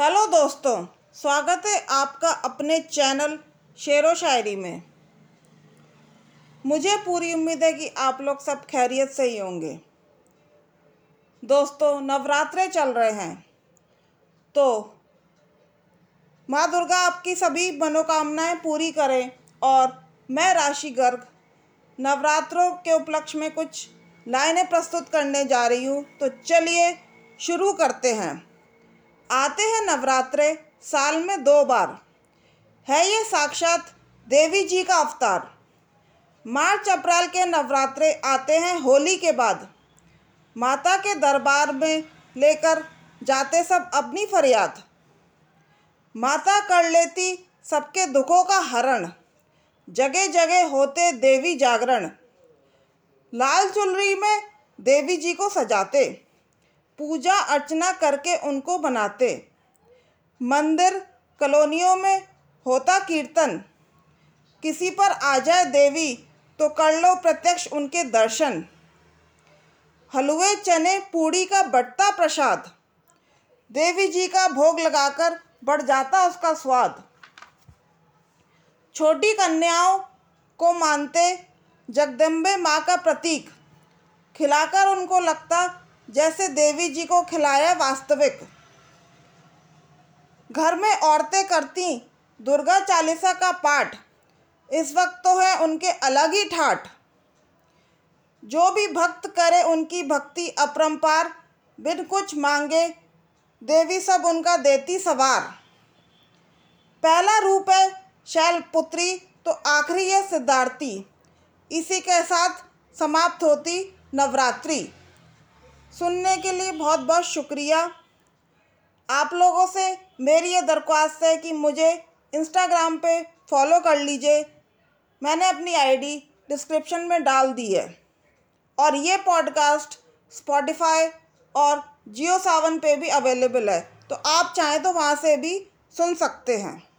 Hello दोस्तों, स्वागत है आपका अपने चैनल शेर व शायरी में। मुझे पूरी उम्मीद है कि आप लोग सब खैरियत से ही होंगे। दोस्तों, नवरात्रे चल रहे हैं तो माँ दुर्गा आपकी सभी मनोकामनाएँ पूरी करें और मैं राशि गर्ग नवरात्रों के उपलक्ष्य में कुछ लाइनें प्रस्तुत करने जा रही हूँ तो चलिए शुरू करते हैं। आते हैं नवरात्रे साल में दो बार। है ये साक्षात देवी जी का अवतार। मार्च अप्रैल के नवरात्रे आते हैं होली के बाद। माता के दरबार में लेकर जाते सब अपनी फरियाद। माता कर लेती सबके दुखों का हरण। जगह जगह होते देवी जागरण। लाल चुनरी में देवी जी को सजाते। पूजा अर्चना करके उनको बनाते। मंदिर कॉलोनियों में होता कीर्तन। किसी पर आ जाए देवी तो कर लो प्रत्यक्ष उनके दर्शन। हलवे, चने, पूड़ी का बढ़ता प्रसाद। देवी जी का भोग लगाकर बढ़ जाता उसका स्वाद। छोटी कन्याओं को मानते जगदम्बे माँ का प्रतीक। खिलाकर उनको लगता जैसे देवी जी को खिलाया वास्तविक। घर में औरतें करती, दुर्गा चालीसा का पाठ। इस वक्त तो है उनके अलग ही ठाठ। जो भी भक्त करे उनकी भक्ति अपरंपार, बिन कुछ मांगे, देवी सब उनका देती सवार। पहला रूप है शैलपुत्री तो आखिरी है सिद्धार्थी। इसी के साथ समाप्त होती नवरात्रि। सुनने के लिए बहुत बहुत शुक्रिया। आप लोगों से मेरी ये दरख्वास्त है कि मुझे इंस्टाग्राम पे फॉलो कर लीजिए। मैंने अपनी आईडी डिस्क्रिप्शन में डाल दी है। और ये पॉडकास्ट स्पॉटिफाई और जियो सावन पे भी अवेलेबल है। तो आप चाहें तो वहाँ से भी सुन सकते हैं।